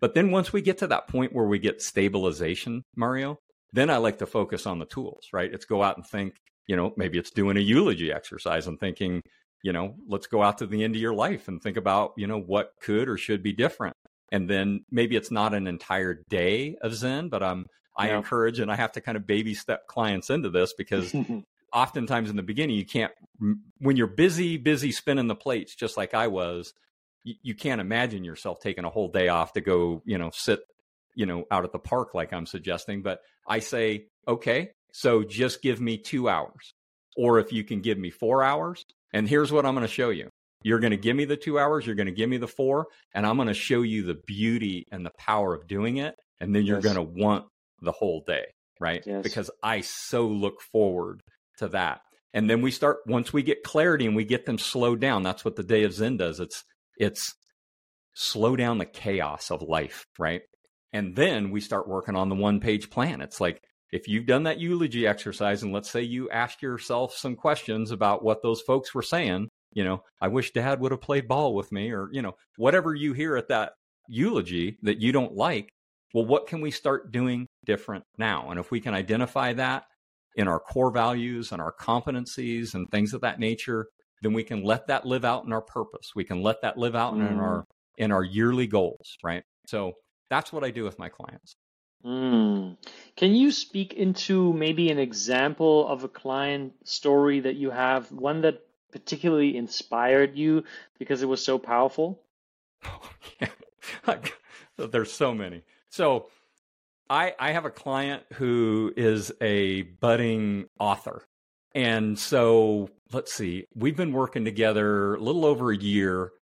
but then once we get to that point where we get stabilization mario then i like to focus on the tools right it's go out and think you know maybe it's doing a eulogy exercise and thinking you know let's go out to the end of your life and think about you know what could or should be different and then maybe it's not an entire day of zen but i'm I yeah. encourage and I have to kind of baby step clients into this because oftentimes in the beginning you can't when you're busy busy spinning the plates just like I was you, you can't imagine yourself taking a whole day off to go you know sit you know out at the park like I'm suggesting but I say okay so just give me 2 hours or if you can give me 4 hours and here's what I'm going to show you you're going to give me the 2 hours you're going to give me the 4 and I'm going to show you the beauty and the power of doing it and then you're yes. going to want the whole day, right? Yes. Because I so look forward to that. And then we start once we get clarity and we get them slowed down. That's what the day of Zen does. It's it's slow down the chaos of life, right? And then we start working on the one page plan. It's like if you've done that eulogy exercise and let's say you ask yourself some questions about what those folks were saying, you know, I wish dad would have played ball with me or, you know, whatever you hear at that eulogy that you don't like, well, what can we start doing different now? And if we can identify that in our core values and our competencies and things of that nature, then we can let that live out in our purpose. We can let that live out mm. in our in our yearly goals, right? So that's what I do with my clients. Mm. Can you speak into maybe an example of a client story that you have, one that particularly inspired you because it was so powerful? yeah. There's so many. So I I have a client who is a budding author. And so let's see, we've been working together a little over a year.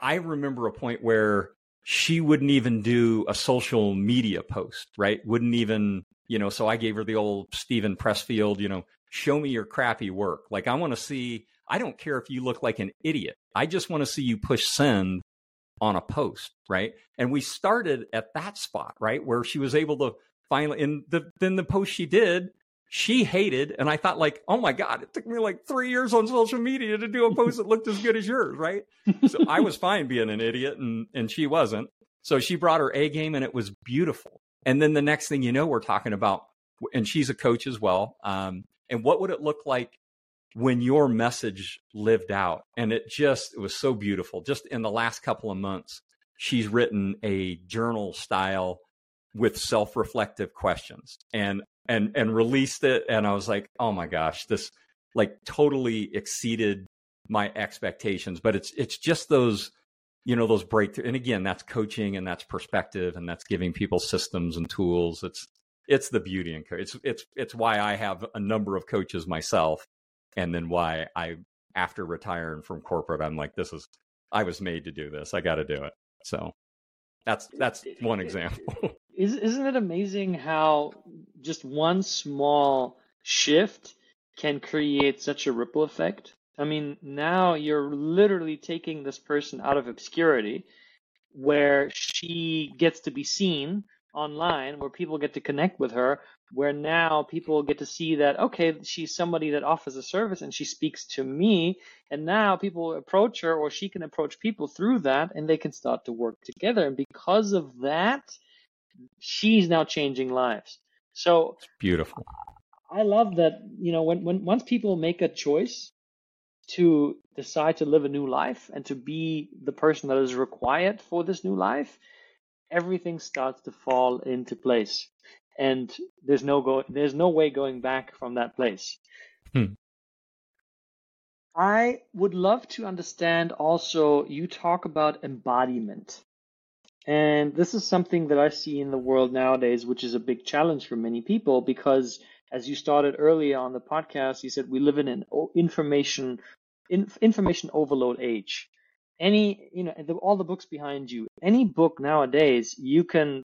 I remember a point where she wouldn't even do a social media post, right? Wouldn't even, you know, so I gave her the old Steven Pressfield, you know, show me your crappy work. Like I want to see, I don't care if you look like an idiot. I just want to see you push send on a post, right? And we started at that spot, right, where she was able to finally. And the then the post she did, she hated, and I thought like, oh my god, it took me like three years on social media to do a post that looked as good as yours, right? So I was fine being an idiot, and and she wasn't. So she brought her A game, and it was beautiful. And then the next thing you know, we're talking about and she's a coach as well. Um, and what would it look like when your message lived out? And it just it was so beautiful. Just in the last couple of months, she's written a journal style with self-reflective questions and and and released it and I was like, "Oh my gosh, this like totally exceeded my expectations." But it's it's just those you know those breakthrough and again that's coaching and that's perspective and that's giving people systems and tools. It's it's the beauty in coach it's it's it's why i have a number of coaches myself and then why i after retiring from corporate i'm like this is i was made to do this. I got to do it. So that's that's one example. isn't it amazing how just one small shift can create such a ripple effect I mean, now you're literally taking this person out of obscurity where she gets to be seen online, where people get to connect with her, where now people get to see that, okay, she's somebody that offers a service and she speaks to me. And now people approach her or she can approach people through that and they can start to work together. And because of that, she's now changing lives. So it's beautiful. I love that, you know, when, when once people make a choice to decide to live a new life and to be the person that is required for this new life, everything starts to fall into place. And there's no go there's no way going back from that place. Hmm. I would love to understand also you talk about embodiment. And this is something that I see in the world nowadays, which is a big challenge for many people because as you started earlier on the podcast, you said we live in an information in, information overload age. Any, you know, all the books behind you, any book nowadays, you can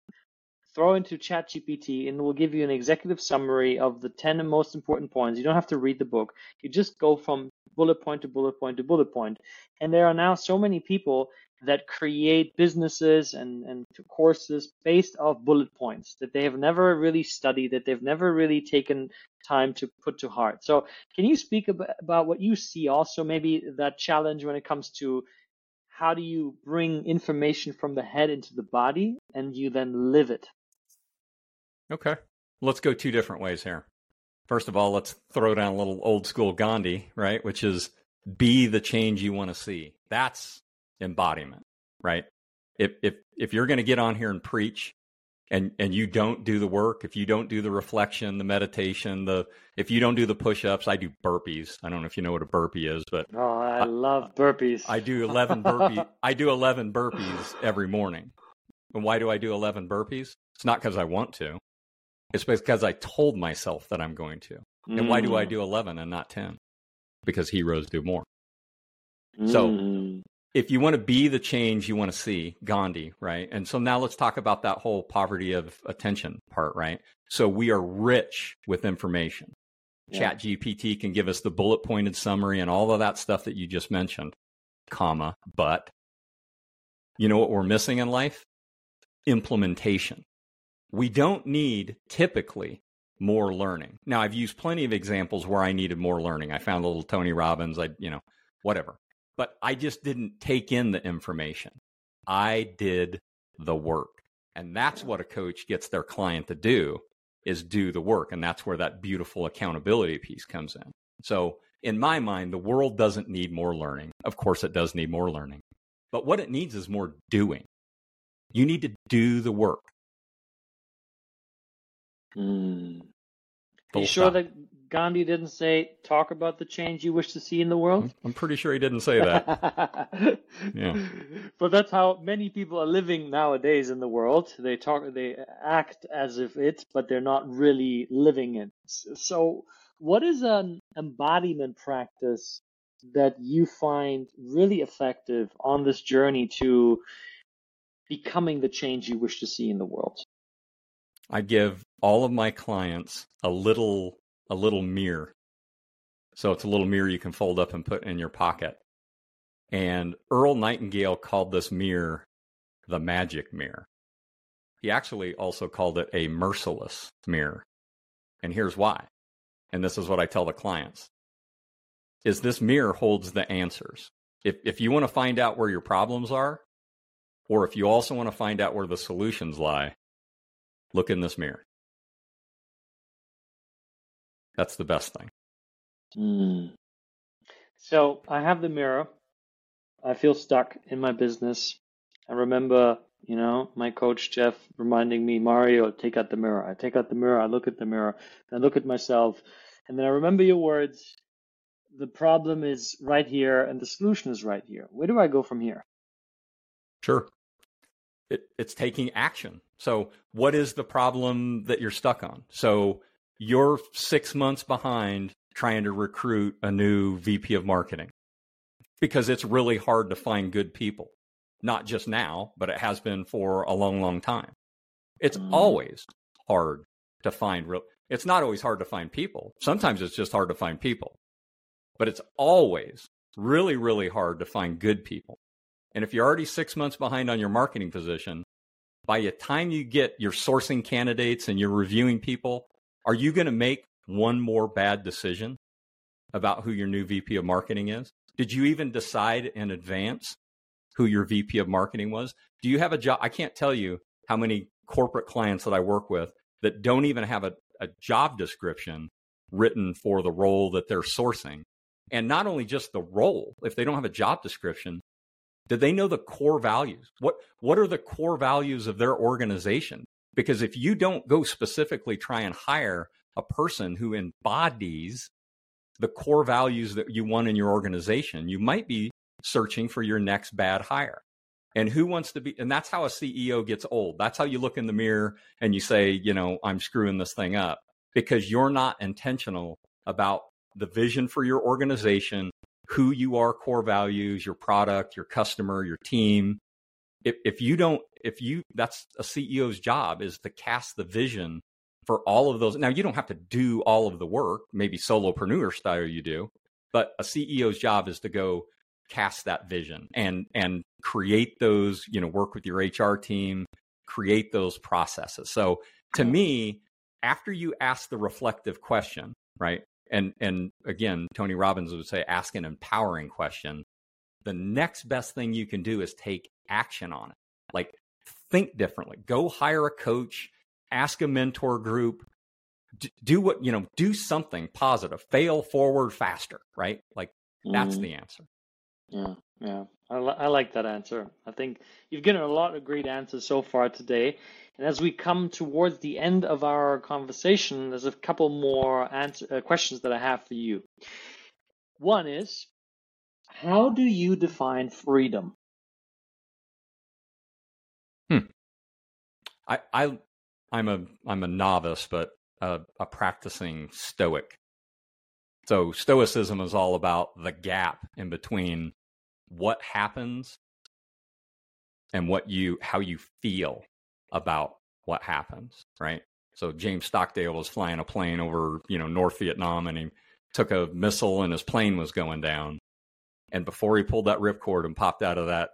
throw into ChatGPT and it will give you an executive summary of the 10 most important points. You don't have to read the book. You just go from bullet point to bullet point to bullet point. And there are now so many people that create businesses and, and courses based off bullet points that they have never really studied, that they've never really taken time to put to heart. So, can you speak about what you see also, maybe that challenge when it comes to how do you bring information from the head into the body and you then live it? Okay. Let's go two different ways here. First of all, let's throw down a little old school Gandhi, right? Which is be the change you want to see. That's embodiment, right? If if if you're going to get on here and preach and and you don't do the work, if you don't do the reflection, the meditation, the if you don't do the push-ups, I do burpees. I don't know if you know what a burpee is, but Oh, I, I love burpees. I do 11 burpees. I do 11 burpees every morning. And why do I do 11 burpees? It's not because I want to. It's because I told myself that I'm going to. Mm. And why do I mm. do 11 and not 10? Because heroes do more. Mm. So if you want to be the change you want to see, Gandhi, right? And so now let's talk about that whole poverty of attention part, right? So we are rich with information. Yeah. Chat GPT can give us the bullet pointed summary and all of that stuff that you just mentioned, comma, but you know what we're missing in life? Implementation. We don't need typically more learning. Now I've used plenty of examples where I needed more learning. I found a little Tony Robbins, I, you know, whatever but I just didn't take in the information. I did the work. And that's what a coach gets their client to do is do the work. And that's where that beautiful accountability piece comes in. So in my mind, the world doesn't need more learning. Of course, it does need more learning, but what it needs is more doing. You need to do the work. Mm. Are you sure that Gandhi didn't say, talk about the change you wish to see in the world? I'm pretty sure he didn't say that. yeah. But that's how many people are living nowadays in the world. They talk, they act as if it, but they're not really living it. So, what is an embodiment practice that you find really effective on this journey to becoming the change you wish to see in the world? I give all of my clients a little a little mirror. So it's a little mirror you can fold up and put in your pocket. And Earl Nightingale called this mirror the magic mirror. He actually also called it a merciless mirror. And here's why. And this is what I tell the clients. Is this mirror holds the answers. If if you want to find out where your problems are, or if you also want to find out where the solutions lie, look in this mirror. That's the best thing. Mm. So I have the mirror. I feel stuck in my business. I remember, you know, my coach Jeff reminding me, Mario, take out the mirror. I take out the mirror. I look at the mirror. I look at myself, and then I remember your words. The problem is right here, and the solution is right here. Where do I go from here? Sure. It, it's taking action. So, what is the problem that you're stuck on? So, you're six months behind trying to recruit a new VP of marketing because it's really hard to find good people. Not just now, but it has been for a long, long time. It's mm. always hard to find real. It's not always hard to find people. Sometimes it's just hard to find people, but it's always really, really hard to find good people. And if you're already six months behind on your marketing position, by the time you get your sourcing candidates and you're reviewing people, are you going to make one more bad decision about who your new VP of marketing is? Did you even decide in advance who your VP of marketing was? Do you have a job? I can't tell you how many corporate clients that I work with that don't even have a, a job description written for the role that they're sourcing. And not only just the role, if they don't have a job description, do they know the core values? What what are the core values of their organization? Because if you don't go specifically try and hire a person who embodies the core values that you want in your organization, you might be searching for your next bad hire. And who wants to be, and that's how a CEO gets old. That's how you look in the mirror and you say, you know, I'm screwing this thing up because you're not intentional about the vision for your organization, who you are, core values, your product, your customer, your team. If, if you don't, if you, that's a CEO's job is to cast the vision for all of those. Now, you don't have to do all of the work, maybe solopreneur style you do, but a CEO's job is to go cast that vision and and create those, you know, work with your HR team, create those processes. So to me, after you ask the reflective question, right? And and again, Tony Robbins would say ask an empowering question. The next best thing you can do is take action on it. Like think differently. Go hire a coach, ask a mentor group, do what, you know, do something positive. Fail forward faster, right? Like that's mm-hmm. the answer. Yeah, yeah. I, li- I like that answer. I think you've given a lot of great answers so far today. And as we come towards the end of our conversation, there's a couple more answer, uh, questions that I have for you. One is, how do you define freedom? I, I, I'm a, I'm a novice, but a, a practicing Stoic. So Stoicism is all about the gap in between what happens and what you how you feel about what happens, right? So James Stockdale was flying a plane over, you know, North Vietnam and he took a missile and his plane was going down. And before he pulled that ripcord and popped out of that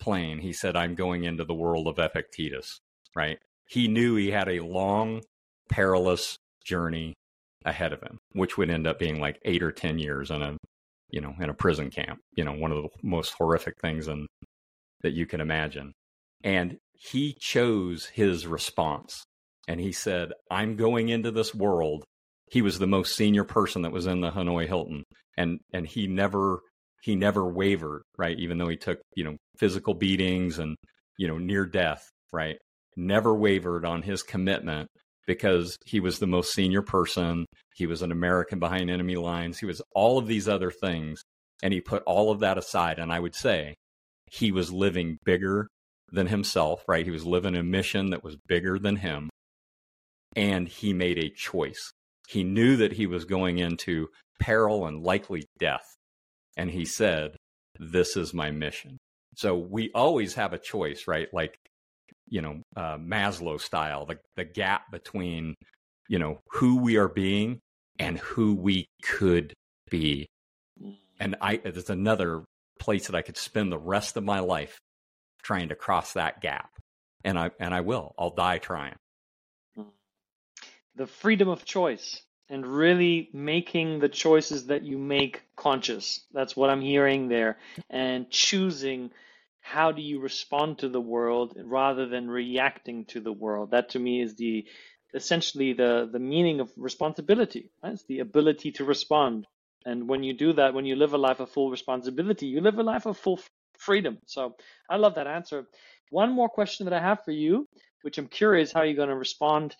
plane, he said, I'm going into the world of Epictetus, right? He knew he had a long, perilous journey ahead of him, which would end up being like eight or 10 years in a you know, in a prison camp, you know, one of the most horrific things in, that you can imagine. And he chose his response. And he said, I'm going into this world. He was the most senior person that was in the Hanoi Hilton. And and he never he never wavered, right? Even though he took, you know, physical beatings and, you know, near death, right? Never wavered on his commitment because he was the most senior person. He was an American behind enemy lines. He was all of these other things. And he put all of that aside. And I would say he was living bigger than himself, right? He was living a mission that was bigger than him. And he made a choice. He knew that he was going into peril and likely death. And he said, This is my mission. So we always have a choice, right? Like you know uh, Maslow style, the the gap between you know who we are being and who we could be. And I there's another place that I could spend the rest of my life trying to cross that gap. And I and I will. I'll die trying. The freedom of choice and really making the choices that you make conscious. That's what I'm hearing there. And choosing how do you respond to the world rather than reacting to the world that to me is the essentially the the meaning of responsibility. Right? It's the ability to respond. And when you do that, when you live a life of full responsibility, you live a life of full freedom. So I love that answer. One more question that I have for you, which I'm curious how you're going to respond.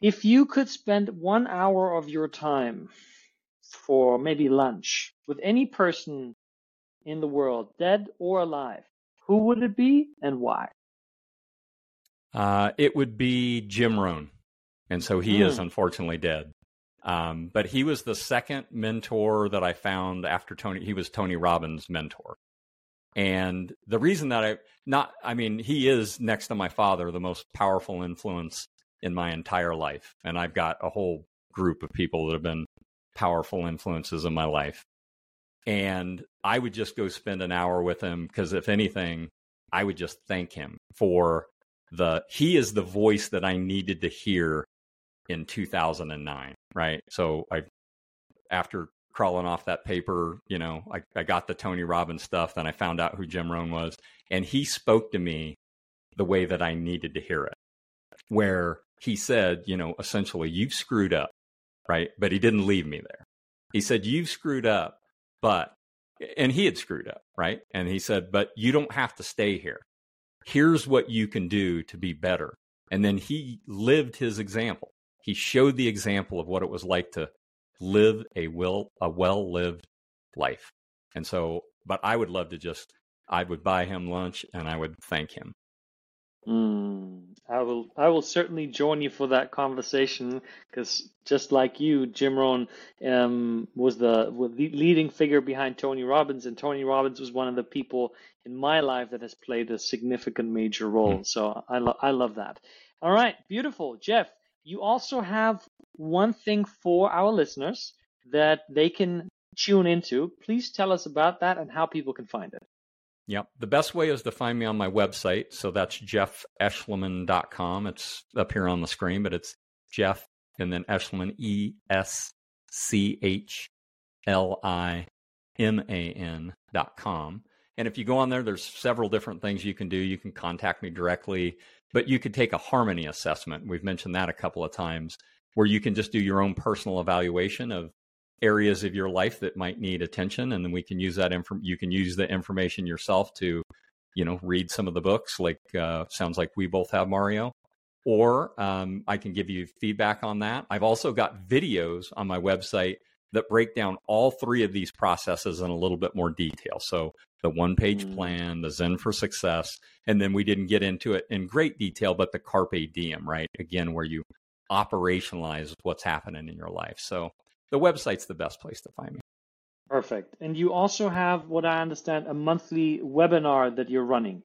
If you could spend one hour of your time for maybe lunch with any person in the world, dead or alive, who would it be and why? Uh, it would be Jim Rohn. And so he mm. is hmm. unfortunately dead. Um, but he was the second mentor that I found after Tony. He was Tony Robbins' mentor. And the reason that I not, I mean, he is next to my father, the most powerful influence in my entire life. And I've got a whole group of people that have been powerful influences in my life. And I would just go spend an hour with him because, if anything, I would just thank him for the, he is the voice that I needed to hear in 2009, right? So I, after crawling off that paper, you know, I, I got the Tony Robbins stuff, then I found out who Jim Rohn was, and he spoke to me the way that I needed to hear it, where he said, you know, essentially, you've screwed up, right? But he didn't leave me there. He said, you've screwed up, but, and he had screwed up, right? And he said, but you don't have to stay here. Here's what you can do to be better. And then he lived his example. He showed the example of what it was like to live a will a well lived life. And so, but I would love to just I would buy him lunch and I would thank him. Mm, I will. I will certainly join you for that conversation because just like you, Jim Rohn um, was the, was the leading figure behind Tony Robbins, and Tony Robbins was one of the people in my life that has played a significant major role. Mm. So I lo- I love that. All right, beautiful, Jeff. You also have one thing for our listeners that they can tune into. Please tell us about that and how people can find it. Yep. The best way is to find me on my website. So that's jeffeschliman.com. It's up here on the screen, but it's Jeff and then Eschliman, E S C H L I M A N dot com. And if you go on there, there's several different things you can do. You can contact me directly, but you could take a harmony assessment. We've mentioned that a couple of times where you can just do your own personal evaluation of areas of your life that might need attention and then we can use that info you can use the information yourself to you know read some of the books like uh, sounds like we both have mario. Or um, i can give you feedback on that. I've also got videos on my website that break down all three of these processes in a little bit more detail. So the one page mm. plan the zen for success and then we didn't get into it in great detail but the carpe diem right? Again where you operationalize what's happening in your life. So the website's the best place to find me. Perfect. And you also have, what I understand, a monthly webinar that you're running.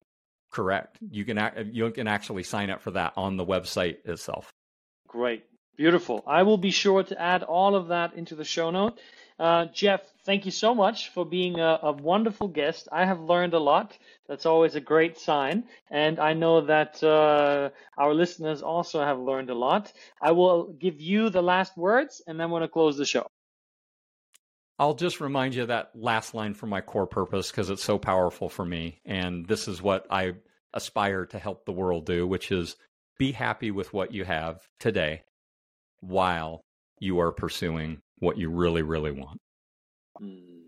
Correct. You can you can actually sign up for that on the website itself. Great. Beautiful. I will be sure to add all of that into the show note. Uh, Jeff, thank you so much for being a, a, wonderful guest. I have learned a lot. That's always a great sign. And I know that uh, our listeners also have learned a lot. I will give you the last words and then going to close the show. I'll just remind you that last line from my core purpose because it's so powerful for me. And this is what I aspire to help the world do, which is be happy with what you have today while you are pursuing what you really, really want. Hmm.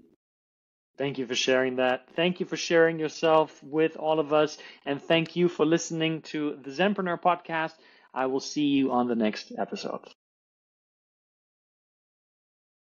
Thank you for sharing that. Thank you for sharing yourself with all of us. And thank you for listening to the Zenpreneur podcast. I will see you on the next episode.